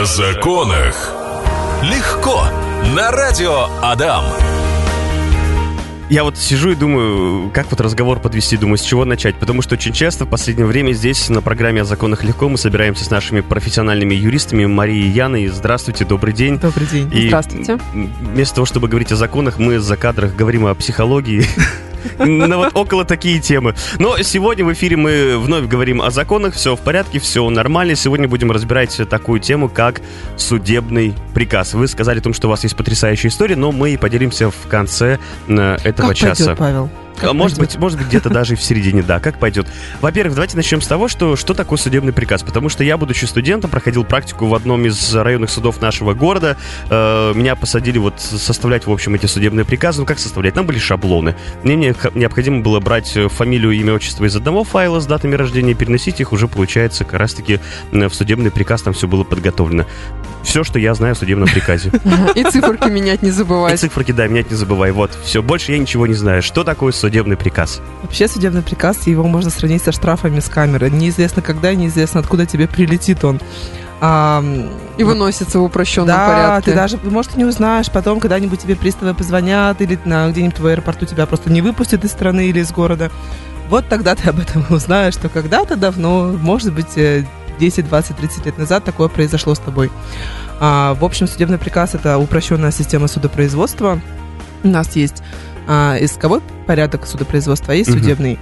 О законах. Легко. На радио Адам. Я вот сижу и думаю, как вот разговор подвести, думаю, с чего начать. Потому что очень часто в последнее время здесь на программе «О законах легко» мы собираемся с нашими профессиональными юристами Марией и Яной. Здравствуйте, добрый день. Добрый день. И Здравствуйте. Вместо того, чтобы говорить о законах, мы за кадрах говорим о психологии. Ну вот около такие темы. Но сегодня в эфире мы вновь говорим о законах, все в порядке, все нормально. Сегодня будем разбирать такую тему, как судебный приказ. Вы сказали о том, что у вас есть потрясающая история, но мы поделимся в конце э, этого Как часа. пойдет, Павел? Как А может пойдет? быть, может быть, где-то даже и в середине, да, как пойдет. Во-первых, давайте начнем с того, что, что такое судебный приказ. Потому что я, будучи студентом, проходил практику в одном из районных судов нашего города. Э, меня посадили вот составлять, в общем, эти судебные приказы. Ну, как составлять? Там были шаблоны. Мне не- необходимо было брать э, фамилию, имя, отчество из одного файла с датами рождения и переносить их уже, получается, как раз-таки в судебный приказ там все было подготовлено. Все, что я знаю о судебном приказе. И циферки менять не И забывайте. циферки, да, менять не забывай. Вот, все, больше я ничего не знаю. Что такое судебный приказ? Вообще судебный приказ, его можно сравнить со штрафами с камеры. Неизвестно когда, неизвестно откуда тебе прилетит он. А, И выносится в упрощенном да, порядке. ты даже, может, не узнаешь, потом когда-нибудь тебе приставы позвонят, или на, где-нибудь в аэропорту тебя просто не выпустят из страны или из города. Вот тогда ты об этом и узнаешь, что когда-то давно, может быть, э, 10, 20, 30 лет назад такое произошло с тобой. А, в общем, судебный приказ – это упрощенная система судопроизводства. У нас есть а, исковой порядок судопроизводства, а есть Мгм. судебный.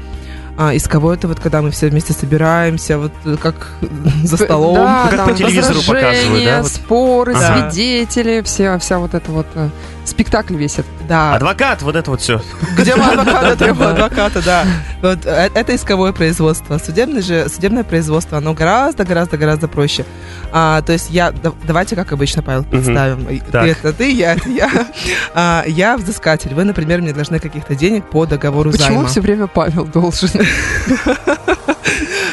А, исковой – это вот когда мы все вместе собираемся, вот э, как за столом. Да, Ну, как там по телевизору показывают, да, вот. споры, Ага. свидетели, все, вся вот это вот э, спектакль весит. Да. Адвокат, вот это вот все. Где мы адвоката требуем адвоката, да. Вот э, это исковое производство. Судебное же, судебное производство, оно гораздо, гораздо, гораздо проще. А, то есть я, да- давайте как обычно, Павел, представим. Так. Ты это ты, я это я. А, я взыскатель. Вы, например, мне должны каких-то денег по договору Почему займа. все время Павел должен?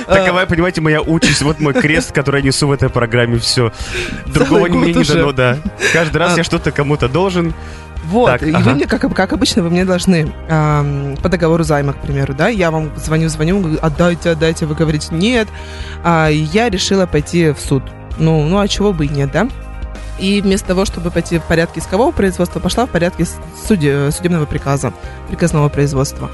Такова, понимаете, моя участь, вот мой крест, который я несу в этой программе, все. Другого мне не дано, да. Каждый раз А. я что-то кому-то должен. Вот, Так, и ага. вы мне, как, как обычно, вы мне должны ам, по договору займа, к примеру, да, я вам звоню, звоню, говорю, отдайте, отдайте, вы говорите, нет, А, я решила пойти в суд. Ну, ну, а чего бы и нет, да? И вместо того, чтобы пойти в порядке искового производства, пошла в порядке суде- судебного приказа, приказного производства.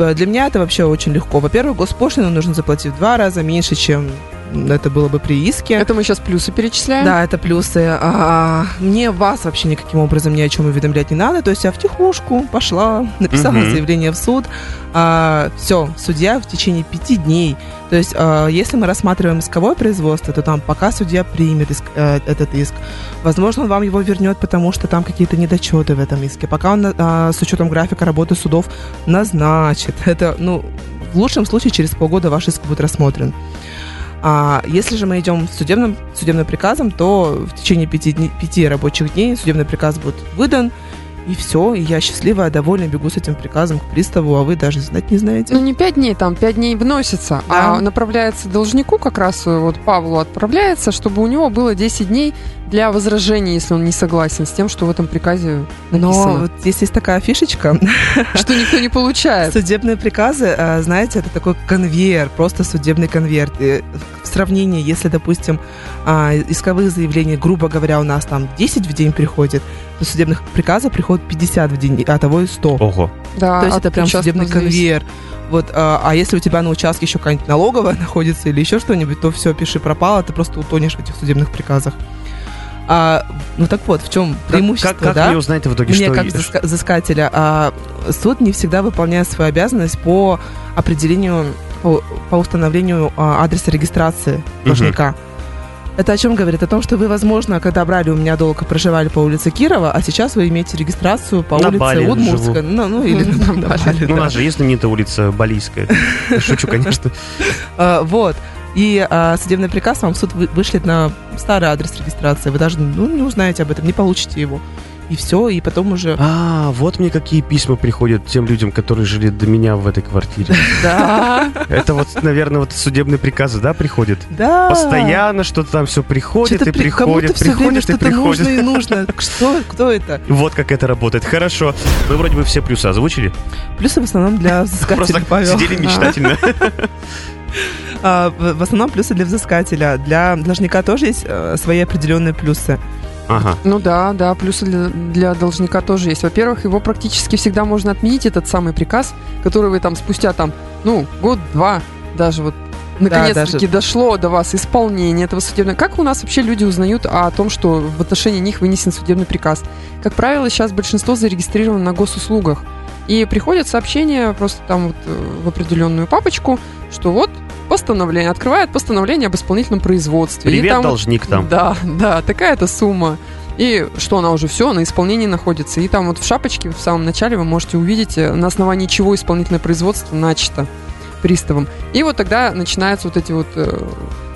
Э, Для меня это вообще очень легко. Во-первых, госпошлину нужно заплатить в два раза меньше, чем это было бы при иске. Это мы сейчас плюсы перечисляем. Да, это плюсы. А, мне вас вообще никаким образом ни о чем уведомлять не надо. То есть я в тихушку пошла, написала Мгм. заявление в суд. все, судья в течение пяти дней. То есть, а, если мы рассматриваем исковое производство, то там пока судья примет иск- э, этот иск, возможно, он вам его вернет, потому что там какие-то недочеты в этом иске. Пока он а, с учетом графика работы судов назначит. Это, ну, в лучшем случае через полгода ваш иск будет рассмотрен. А если же мы идем судебным, судебным приказом, то в течение пяти, дней- пяти рабочих дней судебный приказ будет выдан, и все, и я счастливая, довольна, бегу с этим приказом к приставу, а вы даже знать не знаете. Ну, не пять дней, там пять дней вносится, Да. а направляется должнику, как раз вот Павлу отправляется, чтобы у него было 10 дней для возражения, если он не согласен с тем, что в этом приказе Но написано. вот здесь есть такая фишечка. Что никто не получает. Судебные приказы, а, знаете, это такой конвейер, просто судебный конверт. И в сравнении, если, допустим, а, исковых заявлений, грубо говоря, у нас там 10 в день приходит, то судебных приказов приходит 50 в день, а того и 100. Ого. Да, То есть это прям судебный зависит. конвейер. Вот, а, а если у тебя на участке еще какая-нибудь налоговая находится или еще что-нибудь, то все, пиши пропало, ты просто утонешь в этих судебных приказах. А, ну так вот, в чем Как- преимущество, Как, как да? мне узнать в итоге, Мне что... как взыска- взыскателя, а, суд не всегда выполняет свою обязанность по определению, по, по установлению а, адреса регистрации должника. Это о чем говорит? О том, что вы, возможно, когда брали у меня долг, проживали по улице Кирова, а сейчас вы имеете регистрацию по На улице Бали Удмуртская. Ну, ну, или на На Бали, Ну, у нас же есть знаменитая улица Балийская. Шучу, конечно. А, Вот. И а, судебный приказ вам в суд вы- вышлет на старый адрес регистрации. Вы даже ну, не узнаете об этом, не получите его. И все, и потом уже... А, вот мне какие письма приходят тем людям, которые жили до меня в этой квартире. Да, Это вот, наверное, вот судебные приказы, да, приходят? да. Постоянно что-то там все приходит и приходит, приходит и что-то нужно приходит. и нужно. Что? Кто это? Вот как это работает. Хорошо. Мы вроде бы все плюсы озвучили. Плюсы в основном для Просто взыскателя, Павел. сидели мечтательно. А, в основном плюсы для взыскателя. Для должника тоже есть э, свои определенные плюсы. Ага. Ну да, да, плюсы для, для должника тоже есть. Во-первых, его практически всегда можно отменить, этот самый приказ, который вы там спустя там, ну, год-два даже вот наконец-таки даже- дошло до вас исполнение этого судебного. Как у нас вообще люди узнают о том, что в отношении них вынесен судебный приказ? Как правило, сейчас большинство зарегистрировано на госуслугах. И приходят сообщения просто там вот э, в определенную папочку, что вот постановление, открывает постановление об исполнительном производстве. И Привет, там- должник там. да, да, такая-то сумма. И что она уже все, на исполнении находится. И там вот в шапочке в самом начале вы можете увидеть, э, на основании чего исполнительное производство начато приставом. И вот тогда начинаются вот эти вот э,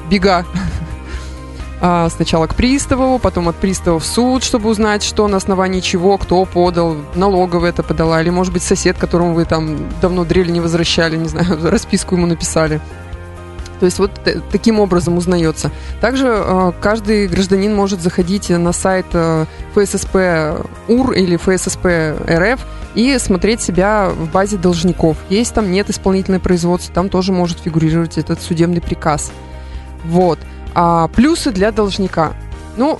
бега. А, Сначала к приставу, потом от пристава в суд, чтобы узнать, что на основании чего, кто подал, налоговая это подала, или, может быть, сосед, которому вы там давно дрели не возвращали, не знаю, расписку ему написали. То есть вот таким образом узнается. Также э, каждый гражданин может заходить на сайт э, ФССП УР или ФССП РФ и смотреть себя в базе должников. Есть там нет исполнительное производство, там тоже может фигурировать этот судебный приказ. Вот. А плюсы для должника. Ну,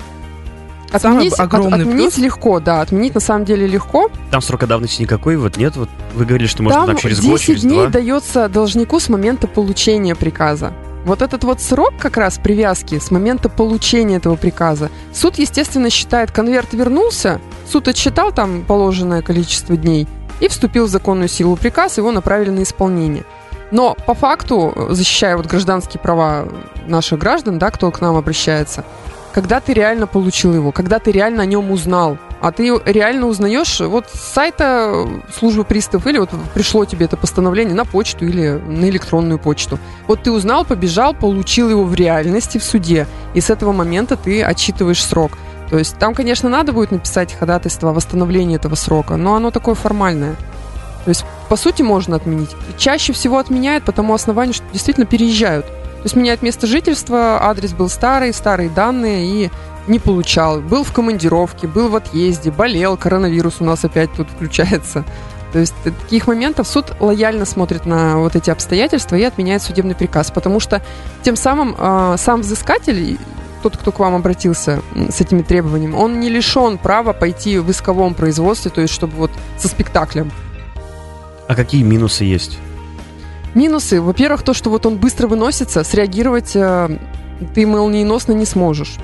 Самый отменить, от- огромный отменить плюс- легко, да, отменить на самом деле легко. Там срока давности никакой, вот нет, вот вы говорили, что можно Там там через 10 год, через дней два. дается должнику с момента получения приказа. Вот этот вот срок как раз привязки с момента получения этого приказа. Суд, естественно, считает, конверт вернулся, суд отсчитал там положенное количество дней и вступил в законную силу приказ, его направили на исполнение. Но по факту, защищая вот гражданские права наших граждан, да, кто к нам обращается, когда ты реально получил его, когда ты реально о нем узнал, а ты реально узнаешь вот с сайта службы приставов или вот пришло тебе это постановление на почту или на электронную почту. Вот ты узнал, побежал, получил его в реальности в суде, и с этого момента ты отчитываешь срок. То есть там, конечно, надо будет написать ходатайство о восстановлении этого срока, но оно такое формальное. То есть, по сути, можно отменить. Чаще всего отменяют по тому основанию, что действительно переезжают. Есть меняют место жительства, адрес был старый, старые данные и не получал. Был в командировке, был в отъезде, болел, коронавирус у нас опять тут включается. То есть таких моментов суд лояльно смотрит на вот эти обстоятельства и отменяет судебный приказ, потому что тем самым э, сам взыскатель, тот, кто к вам обратился с этими требованиями, он не лишен права пойти в исковом производстве, то есть чтобы вот со спектаклем. А какие минусы есть? Минусы, во-первых, то, что вот он быстро выносится, среагировать э, ты молниеносно не сможешь.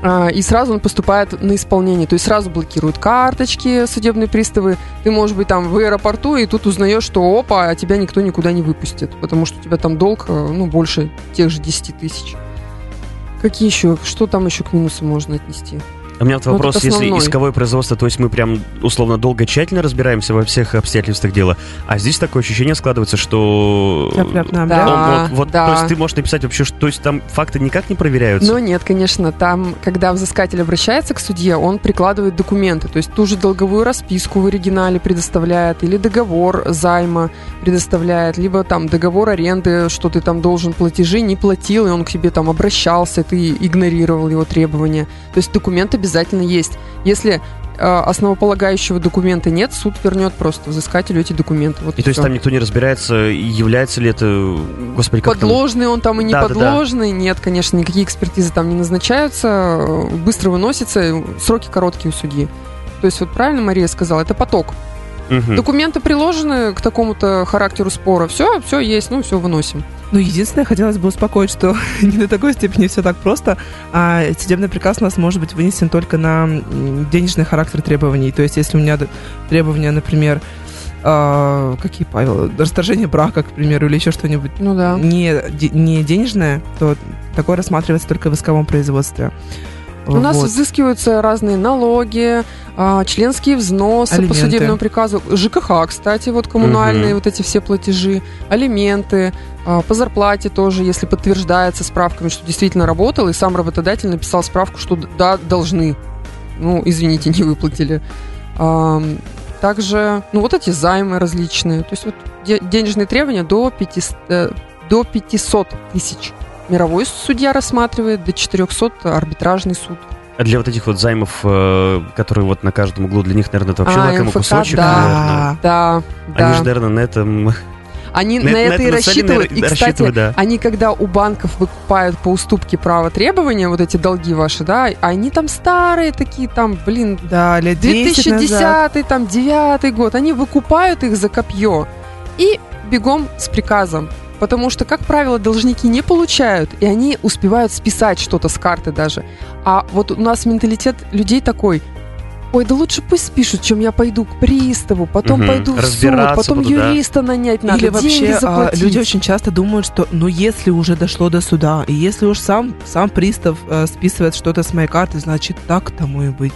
А, И сразу он поступает на исполнение, то есть сразу блокируют карточки судебные приставы. Ты, может быть, там в аэропорту, и тут узнаешь, что опа, а тебя никто никуда не выпустит, потому что у тебя там долг, э, ну, больше тех же 10 тысяч. Какие еще, что там еще к минусу можно отнести? У меня вот Ну, вопрос, если основной. исковое производство, то есть мы прям условно долго тщательно разбираемся во всех обстоятельствах дела, а здесь такое ощущение складывается, что... Тяп-ляп нам, Да. да? Он вот, вот, да. То есть ты можешь написать вообще, что то есть там факты никак не проверяются? Но нет, конечно, там, когда взыскатель обращается к судье, он прикладывает документы, то есть ту же долговую расписку в оригинале предоставляет, или договор займа предоставляет, либо там договор аренды, что ты там должен платежи, не платил, и он к тебе там обращался, ты игнорировал его требования. То есть документ обязательно есть. Если э, основополагающего документа нет, суд вернет просто взыскателю эти документы. Вот И то есть там никто не разбирается, является ли это... Господи, как там- Подложный он там и не Да-да-да. подложный. Нет, конечно, никакие экспертизы там не назначаются. Быстро выносится. Сроки короткие у судьи. То есть вот правильно Мария сказала, это поток. Мгм. Документы приложены к такому-то характеру спора. Все, все есть, ну все выносим. Ну, единственное, хотелось бы успокоить, что не до такой степени все так просто. А судебный приказ у нас может быть вынесен только на денежный характер требований. То есть, если у меня требования, например, а, какие, Павел, расторжение брака, к примеру, или еще что-нибудь Ну да. не, не денежное, то такое рассматривается только в исковом производстве. У нас Вот. взыскиваются разные налоги, а, членские взносы по Алименты. судебному приказу, ЖКХ, кстати, вот коммунальные Мгм. вот эти все платежи, алименты, а, по зарплате тоже, если подтверждается справками, что действительно работал, и сам работодатель написал справку, что да, должны. Ну, извините, не выплатили. Также, ну, вот эти займы различные. То есть вот де- денежные требования до 500, э, до 500 тысяч. Мировой судья рассматривает, до 400 арбитражный суд. А для вот этих вот займов, э, которые вот на каждом углу, для них, наверное, это вообще А, лакомый МФК, кусочек, да. наверное. Да, Они да. же, наверное, на этом... Они На- на, на это и рассчитывают. И, кстати, да. они когда у банков выкупают по уступке право требования, вот эти долги ваши, да, они там старые такие, там, блин, Да, лет 10 назад. 2010, там, 9 год, они выкупают их за копье и бегом с приказом. Потому что, как правило, должники не получают, и они успевают списать что-то с карты даже. А вот у нас менталитет людей такой, ой, да лучше пусть спишут, чем я пойду к приставу, потом Мгм. пойду в суд, потом буду, да. юриста нанять надо, Или вообще а, люди очень часто думают, что ну если уже дошло до суда, и если уж сам, сам пристав э, списывает что-то с моей карты, значит так тому и быть.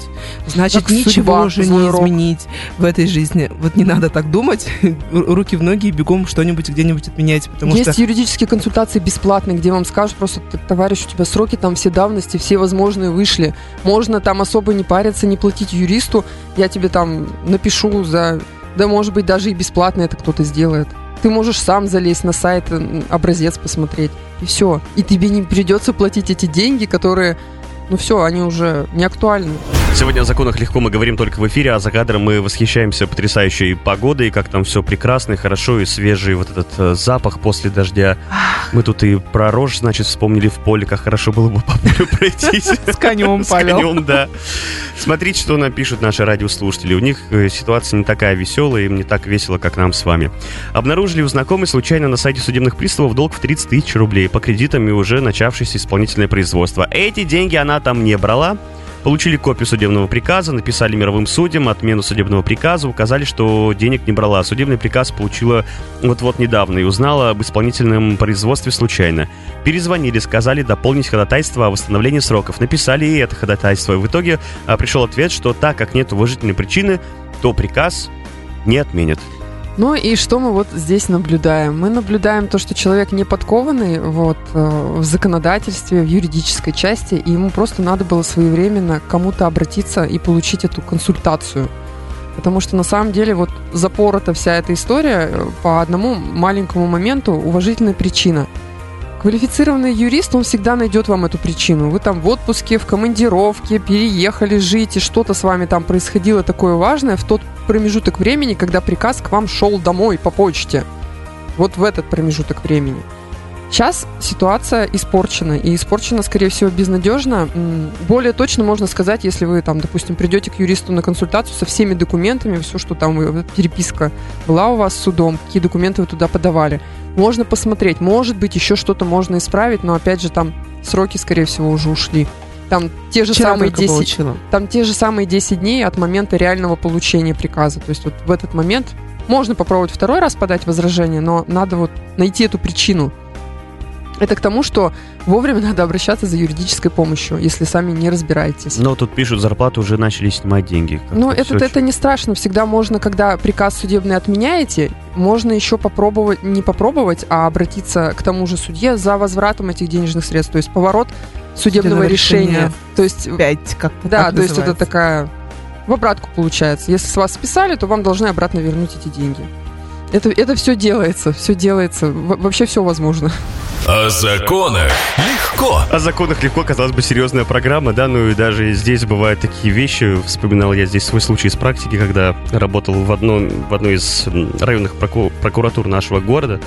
Значит Так ничего судьба, уже не рок. изменить в этой жизни. Вот не надо так думать, Ру- руки в ноги и бегом что-нибудь где-нибудь отменять, потому Есть что юридические консультации бесплатные, где вам скажут просто, «Т- товарищ, у тебя сроки там все давности, все возможные вышли. Можно там особо не париться, не платить юристу. Я тебе там напишу за... Да, может быть, даже и бесплатно это кто-то сделает. Ты можешь сам залезть на сайт, образец посмотреть. И все. И тебе не придется платить эти деньги, которые... Ну все, они уже не актуальны. Сегодня о законах легко мы говорим только в эфире, а за кадром мы восхищаемся потрясающей погодой, как там все прекрасно и хорошо, и свежий вот этот э, запах после дождя. Мы тут и про рожь, значит, вспомнили в поле, как хорошо было бы по полю пройтись. с конем, С конем, да. Смотрите, что нам пишут наши радиослушатели. У них э, ситуация не такая веселая, им не так весело, как нам с вами. Обнаружили у знакомой случайно на сайте судебных приставов долг в 30 тысяч рублей по кредитам и уже начавшееся исполнительное производство. Эти деньги она там не брала. Получили копию судебного приказа, написали мировым судьям отмену судебного приказа, указали, что денег не брала. Судебный приказ получила вот-вот недавно и узнала об исполнительном производстве случайно. Перезвонили, сказали дополнить ходатайство о восстановлении сроков. Написали и это ходатайство. И в итоге а, пришел ответ, что так как нет уважительной причины, то приказ не отменят. Ну и что мы вот здесь наблюдаем? Мы наблюдаем то, что человек не подкованный вот, э, в законодательстве, в юридической части, и ему просто надо было своевременно кому-то обратиться и получить эту консультацию. Потому что на самом деле вот запорота вся эта история э, по одному маленькому моменту уважительная причина. Квалифицированный юрист, он всегда найдет вам эту причину. Вы там в отпуске, в командировке, переехали жить, и что-то с вами там происходило такое важное в тот промежуток времени, когда приказ к вам шел домой по почте. Вот в этот промежуток времени. Сейчас ситуация испорчена, и испорчена, скорее всего, безнадежно. Более точно можно сказать, если вы там, допустим, придете к юристу на консультацию со всеми документами, все, что там вот переписка была у вас с судом, какие документы вы туда подавали. Можно посмотреть, может быть, еще что-то можно исправить, но опять же там сроки, скорее всего, уже ушли. Там те же Вчера самые только 10, получила. там те же самые 10 дней от момента реального получения приказа. То есть вот в этот момент можно попробовать второй раз подать возражение, но надо вот найти эту причину. Это к тому, что вовремя надо обращаться за юридической помощью, если сами не разбираетесь. Но тут пишут, зарплату уже начали снимать деньги. Ну, это, это не страшно. Всегда можно, когда приказ судебный отменяете, можно еще попробовать, не попробовать, а обратиться к тому же судье за возвратом этих денежных средств. То есть поворот судебного, решения. решения. То есть Пять, как Да, как то есть это такая в обратку получается. Если с вас списали, то вам должны обратно вернуть эти деньги. Это, это все делается, все делается. Во- вообще все возможно. О законах легко. О законах легко, казалось бы, серьезная программа, да, ну и даже здесь бывают такие вещи. Вспоминал я здесь свой случай из практики, когда работал в, одном, в одной из районных проку- прокуратур нашего города,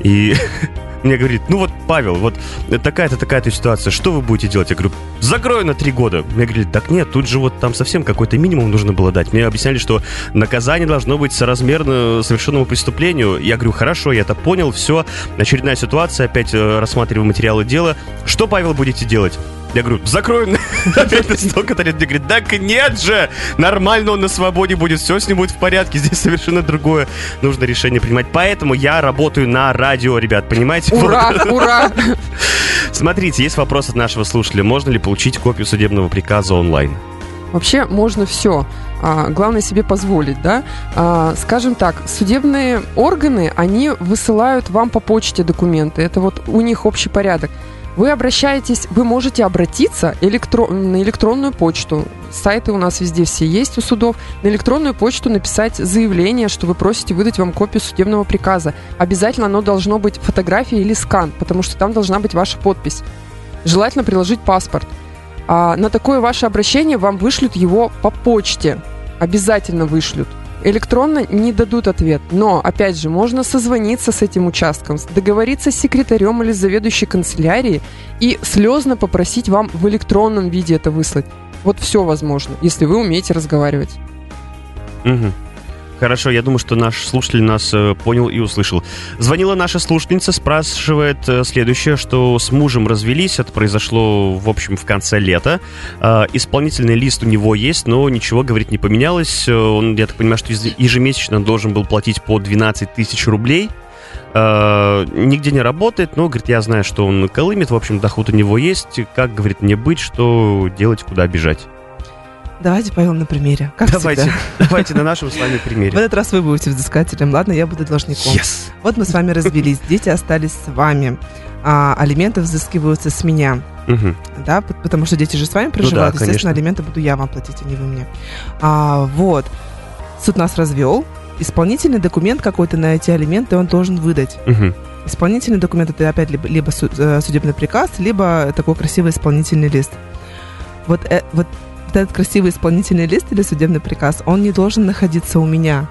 и мне говорит, ну вот, Павел, вот такая-то, такая-то ситуация, что вы будете делать? Я говорю, закрою на три года. Мне говорит, так нет, тут же вот там совсем какой-то минимум нужно было дать. Мне объясняли, что наказание должно быть соразмерно совершенному преступлению. Я говорю, хорошо, я это понял, все. Очередная ситуация, опять э, рассматриваю материалы дела. Что, Павел, будете делать? Я говорю, закрою опять на столько-то лет. Мне говорит, так нет же, нормально он на свободе будет, все с ним будет в порядке, здесь совершенно другое нужно решение принимать. Поэтому я работаю на радио, ребят, понимаете? Ура, ура! Смотрите, есть вопрос от нашего слушателя. Можно ли получить копию судебного приказа онлайн? Вообще можно все. главное себе позволить, да. А, скажем так, судебные органы, они высылают вам по почте документы. Это вот у них общий порядок. Вы обращаетесь, вы можете обратиться электро- на электронную почту. Сайты у нас везде все есть у судов. На электронную почту написать заявление, что вы просите выдать вам копию судебного приказа. Обязательно оно должно быть фотография или скан, потому что там должна быть ваша подпись. Желательно приложить паспорт. А на такое ваше обращение вам вышлют его по почте. Обязательно вышлют. Электронно не дадут ответ. Но, опять же, можно созвониться с этим участком, договориться с секретарем или заведующей канцелярии и слезно попросить вам в электронном виде это выслать. Вот все возможно, если вы умеете разговаривать. Угу. Хорошо, я думаю, что наш слушатель нас э, понял и услышал. Звонила наша слушательница, спрашивает э, следующее, что с мужем развелись, это произошло, в общем, в конце лета. Э, исполнительный лист у него есть, но ничего, говорит, не поменялось. Э, Он, я так понимаю, что ежемесячно должен был платить по 12 тысяч рублей. Э, нигде не работает, но, говорит, я знаю, что он колымет, в общем, доход у него есть. Как, говорит, мне быть, что делать, куда бежать? Давайте поем на примере. Как давайте, всегда. давайте на нашем с вами В примере. этот раз вы будете взыскателем, ладно, я буду должником. Yes. Вот мы с вами развелись, дети остались с вами, а алименты взыскиваются с меня, Мгм. да, потому что дети же с вами проживают, конечно. естественно, алименты буду я вам платить, а не вы мне. А, вот, суд нас развел, исполнительный документ какой-то на эти алименты он должен выдать. Мгм. Исполнительный документ это опять либо, либо э, судебный приказ, либо такой красивый исполнительный лист. Вот, э- вот этот красивый исполнительный лист или судебный приказ, он не должен находиться у меня,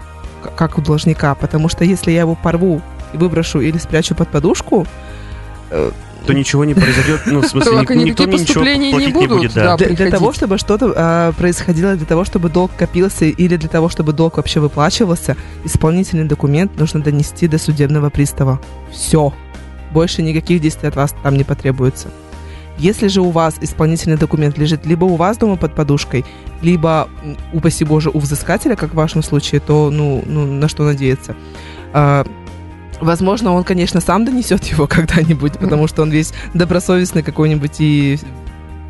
как у должника, потому что если я его порву и выброшу или спрячу под подушку, то ничего не произойдет, ну, в смысле, никакие никто мне ничего не платить не будут, будет, да. да. для, для того, чтобы что-то э, происходило, для того, чтобы долг копился или для того, чтобы долг вообще выплачивался, исполнительный документ нужно донести до судебного пристава. Все. Больше никаких действий от вас там не потребуется. Если же у вас исполнительный документ лежит либо у вас дома под подушкой, либо, упаси боже, у взыскателя, как в вашем случае, то, ну, ну на что надеяться? А, Возможно, он, конечно, сам донесет его когда-нибудь, потому что он весь добросовестный какой-нибудь и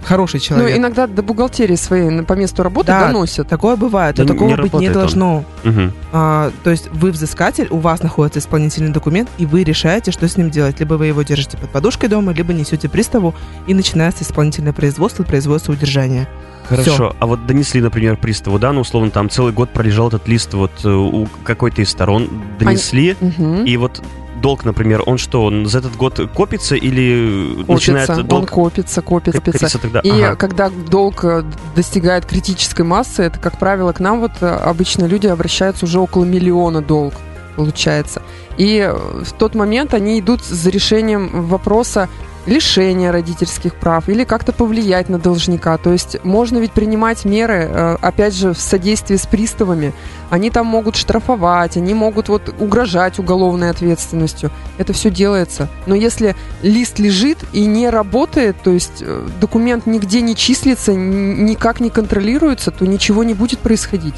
хороший Ну, человек. иногда до бухгалтерии своей по месту работы Да. доносят. Такое бывает, Да но не такого быть не работает он. должно. Мгм. А, то есть вы взыскатель, у вас находится исполнительный документ, и вы решаете, что с ним делать. Либо вы его держите под подушкой дома, либо несете приставу, и начинается исполнительное производство, производство удержания. Хорошо, а вот донесли, например, приставу, да, ну, условно, там целый год пролежал этот лист вот э, у какой-то из сторон, донесли, Мгм. и вот долг, например, он что, он за этот год копится или Копится, начинает он долг копится, копится, копится. копиться тогда? И Ага. когда долг э, достигает критической массы, это, как правило, к нам вот э, обычно люди обращаются уже около миллиона долг, получается. И э, в тот момент они идут за решением вопроса лишения родительских прав или как-то повлиять на должника. То есть можно ведь принимать меры, э, опять же, в содействии с приставами. Они там могут штрафовать, они могут вот угрожать уголовной ответственностью. Это все делается. Но если лист лежит и не работает, то есть э, документ нигде не числится, никак не контролируется, то ничего не будет происходить.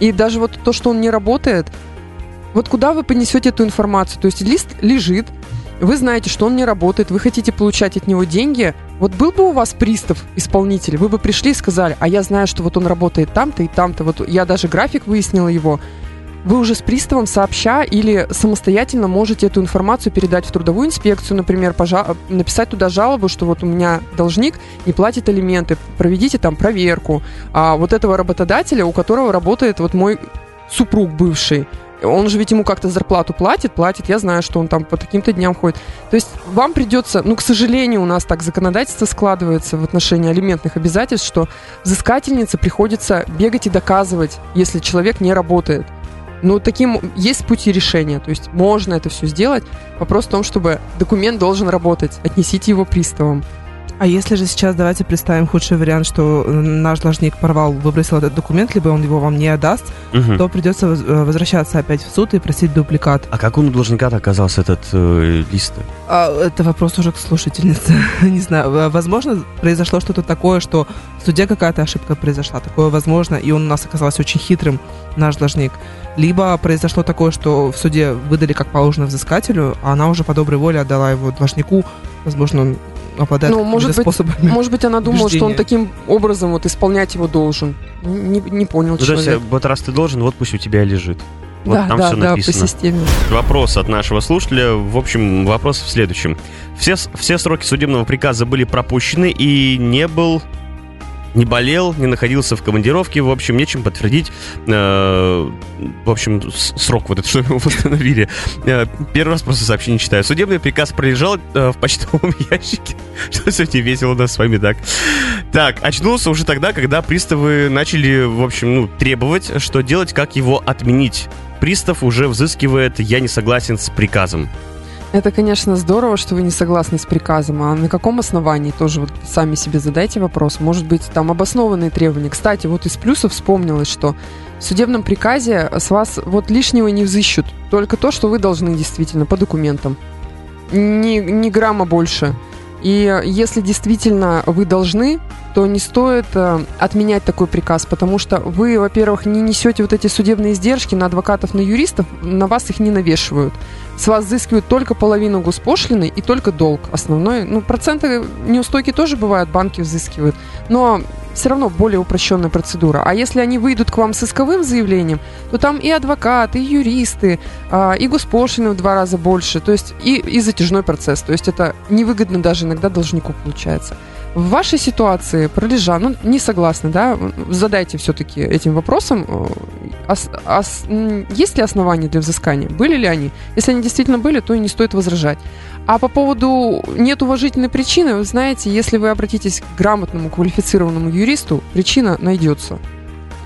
И даже вот то, что он не работает, вот куда вы понесете эту информацию? То есть лист лежит, вы знаете, что он не работает, вы хотите получать от него деньги. Вот был бы у вас пристав, исполнитель, вы бы пришли и сказали, а я знаю, что вот он работает там-то и там-то. Вот я даже график выяснила его. Вы уже с приставом сообща или самостоятельно можете эту информацию передать в трудовую инспекцию, например, пожа- написать туда жалобу, что вот у меня должник не платит алименты, проведите там проверку. А вот этого работодателя, у которого работает вот мой супруг бывший, он же ведь ему как-то зарплату платит, платит, я знаю, что он там по таким-то дням ходит. То есть вам придется, ну, к сожалению, у нас так законодательство складывается в отношении алиментных обязательств, что взыскательнице приходится бегать и доказывать, если человек не работает. Ну, таким есть пути решения, то есть можно это все сделать. Вопрос в том, чтобы документ должен работать, отнесите его приставам. А если же сейчас давайте представим худший вариант, что наш должник порвал, выбросил этот документ, либо он его вам не отдаст, Мгм. то придется э, возвращаться опять в суд и просить дубликат. А как у должника-то оказался этот э, лист? А, это вопрос уже к слушательнице. Не знаю, возможно, произошло что-то такое, что в суде какая-то ошибка произошла. Такое возможно, и он у нас оказался очень хитрым, наш должник. Либо произошло такое, что в суде выдали как положено взыскателю, а она уже по доброй воле отдала его должнику. Возможно, он обладает Ну, может быть, способами. Может быть, она думала, что он таким образом вот исполнять его должен. Не, не понял Ну, то есть, человек. э, вот раз ты должен, вот пусть у тебя лежит. Вот да, там да, все да, по написано. системе. Вопрос от нашего слушателя. В общем, вопрос в следующем. Все, все сроки судебного приказа были пропущены и не был не болел, не находился в командировке, в общем, нечем подтвердить, э, в общем, срок вот этот, что его восстановили. Э, первый раз просто сообщение читаю. Судебный приказ пролежал э, в почтовом ящике. Что сегодня весело у нас с вами так. Так, очнулся уже тогда, когда приставы начали, в общем, ну, требовать, что делать, как его отменить. Пристав уже взыскивает «я не согласен с приказом». Это, конечно, здорово, что вы не согласны с приказом, а на каком основании тоже вот сами себе задайте вопрос. Может быть, там обоснованные требования. Кстати, вот из плюсов вспомнилось, что в судебном приказе с вас вот лишнего не взыщут, только то, что вы должны действительно по документам. Ни, ни грамма больше. И если действительно вы должны, то не стоит э, отменять такой приказ, потому что вы, во-первых, не несете вот эти судебные издержки на адвокатов, на юристов, на вас их не навешивают. С вас взыскивают только половину госпошлины и только долг основной. Ну, проценты неустойки тоже бывают, банки взыскивают. Но все равно более упрощенная процедура. А если они выйдут к вам с исковым заявлением, то там и адвокаты, и юристы, а, и госпошлины в два раза больше, то есть и, и затяжной процесс. То есть это невыгодно даже иногда должнику получается. В вашей ситуации, пролежа, ну, не согласны, да, задайте все-таки этим вопросом, э, ос, ос, есть ли основания для взыскания, были ли они? Если они действительно были, то и не стоит возражать. А по поводу нет уважительной причины, вы знаете, если вы обратитесь к грамотному, квалифицированному юристу, причина найдется.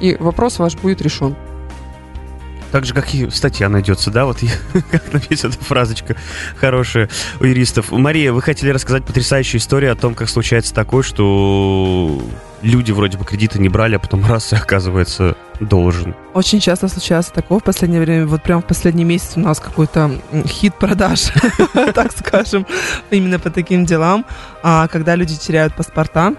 И вопрос ваш будет решен. Так же, как и статья найдется, да? Вот как написана эта фразочка хорошая у юристов. Мария, вы хотели рассказать потрясающую историю о том, как случается такое, что люди вроде бы кредиты не брали, а потом раз и оказывается должен. Очень часто случается такое в последнее время. Вот прям в последний месяц у нас какой-то хит продаж, так скажем, именно по таким делам, а когда люди теряют паспорта,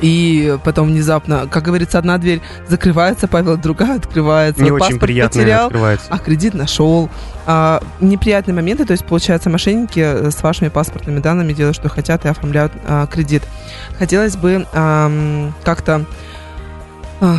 и потом внезапно, как говорится, одна дверь закрывается, Павел, другая открывается. Не очень приятно потерял, открывается. А кредит нашел. А, неприятные моменты, то есть, получается, мошенники э, с вашими паспортными данными делают, что хотят, и оформляют а, кредит. Хотелось бы а, как-то а,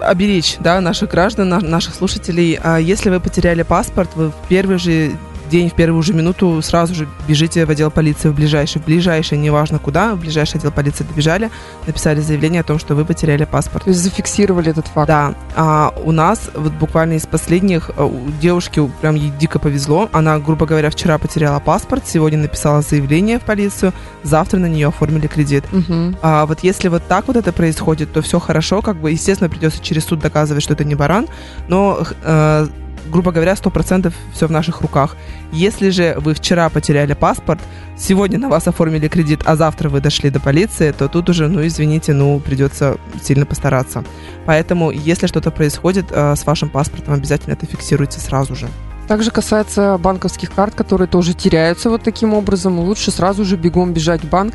оберечь да, наших граждан, наших слушателей. А если вы потеряли паспорт, вы в первый же день, в первую же минуту сразу же бежите в отдел полиции в ближайший, в ближайший, неважно куда, в ближайший отдел полиции добежали, написали заявление о том, что вы потеряли паспорт. То есть зафиксировали этот факт? Да. А у нас вот буквально из последних э, у девушки прям ей дико повезло. Она, грубо говоря, вчера потеряла паспорт, сегодня написала заявление в полицию, завтра на нее оформили кредит. Угу. А вот если вот так вот это происходит, то все хорошо, как бы, естественно, придется через суд доказывать, что это не баран, но э, грубо говоря, 100% все в наших руках. Если же вы вчера потеряли паспорт, сегодня на вас оформили кредит, а завтра вы дошли до полиции, то тут уже, ну, извините, ну, придется сильно постараться. Поэтому, если что-то происходит э, с вашим паспортом, обязательно это фиксируйте сразу же. Также касается банковских карт, которые тоже теряются вот таким образом. Лучше сразу же бегом бежать в банк.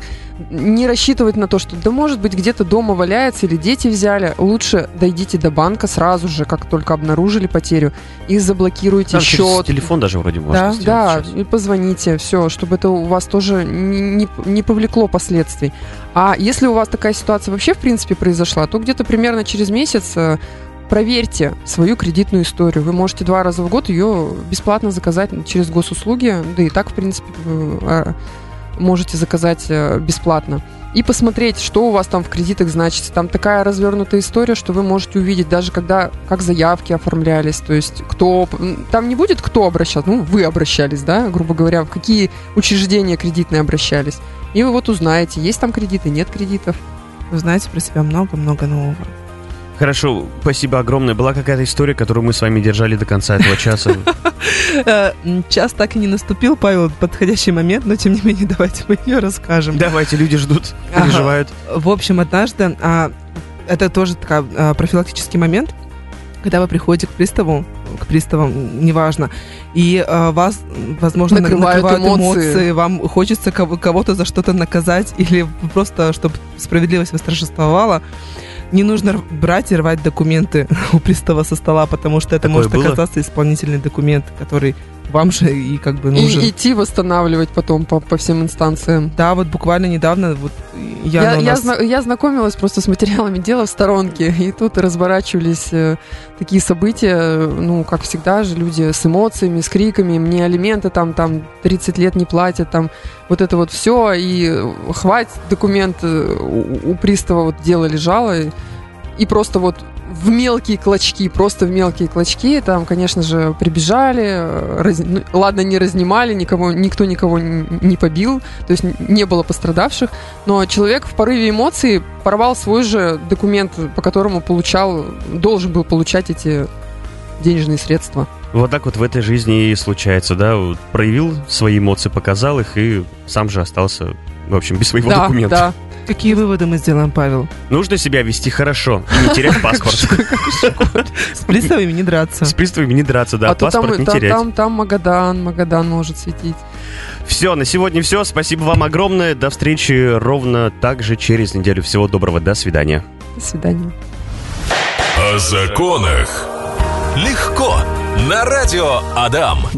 Не рассчитывать на то, что да может быть где-то дома валяется или дети взяли. Лучше дойдите до банка сразу же, как только обнаружили потерю, и заблокируйте Там счет. телефон даже вроде можно Да, да, и позвоните, все, чтобы это у вас тоже не, не, не повлекло последствий. А если у вас такая ситуация вообще в принципе произошла, то где-то примерно через месяц э, проверьте свою кредитную историю. Вы можете два раза в год ее бесплатно заказать через госуслуги, да и так, в принципе, а, можете заказать э, бесплатно. И посмотреть, что у вас там в кредитах значится. Там такая развернутая история, что вы можете увидеть, даже когда, как заявки оформлялись, то есть кто... Там не будет кто обращаться, ну, вы обращались, да, грубо говоря, в какие учреждения кредитные обращались. И вы вот узнаете, есть там кредиты, нет кредитов. Вы знаете про себя много-много нового. Хорошо, спасибо огромное. Была какая-то история, которую мы с вами держали до конца этого часа? Э, час так и не наступил, Павел, подходящий момент, но тем не менее давайте мы ее расскажем. Давайте, люди ждут, переживают. В общем, однажды, а, это тоже такой а, профилактический момент, когда вы приходите к приставу, к приставам, неважно, и э, вас, возможно, накрывают, накрывают эмоции. эмоции, вам хочется кого-то за что-то наказать или просто, чтобы справедливость восторжествовала, не нужно брать и рвать документы у пристава со стола, потому что это Такое может было? оказаться исполнительный документ, который вам же и как бы И нужен. идти восстанавливать потом по, по всем инстанциям. Да, вот буквально недавно вот я, Я, я нас- зна- я знакомилась просто с материалами дела в сторонке, и тут разворачивались э, такие события, ну, как всегда же, люди с эмоциями, с криками, мне алименты там, там 30 лет не платят, там вот это вот все, и хватит документ э, у, у пристава, вот дело лежало, и, и просто вот в мелкие клочки, просто в мелкие клочки, там, конечно же, прибежали, э, раз- ну, ладно, не разнимали, никого, никто никого не побил, то есть не было пострадавших, но человек в порыве эмоций порвал свой же документ, по которому получал, должен был получать эти денежные средства. Вот так вот в этой жизни и случается, да? Проявил свои эмоции, показал их и сам же остался, в общем, без своего да, документа. да. Какие выводы мы сделаем, Павел? Нужно себя вести хорошо и не терять паспорт. С приставами не драться. С приставами не драться, да, а паспорт не там, терять. там, там Магадан, Магадан может светить. Все, на сегодня все. Спасибо вам огромное. До встречи ровно так же через неделю. Всего доброго. До свидания. До свидания. О законах. Легко. На радио Адам.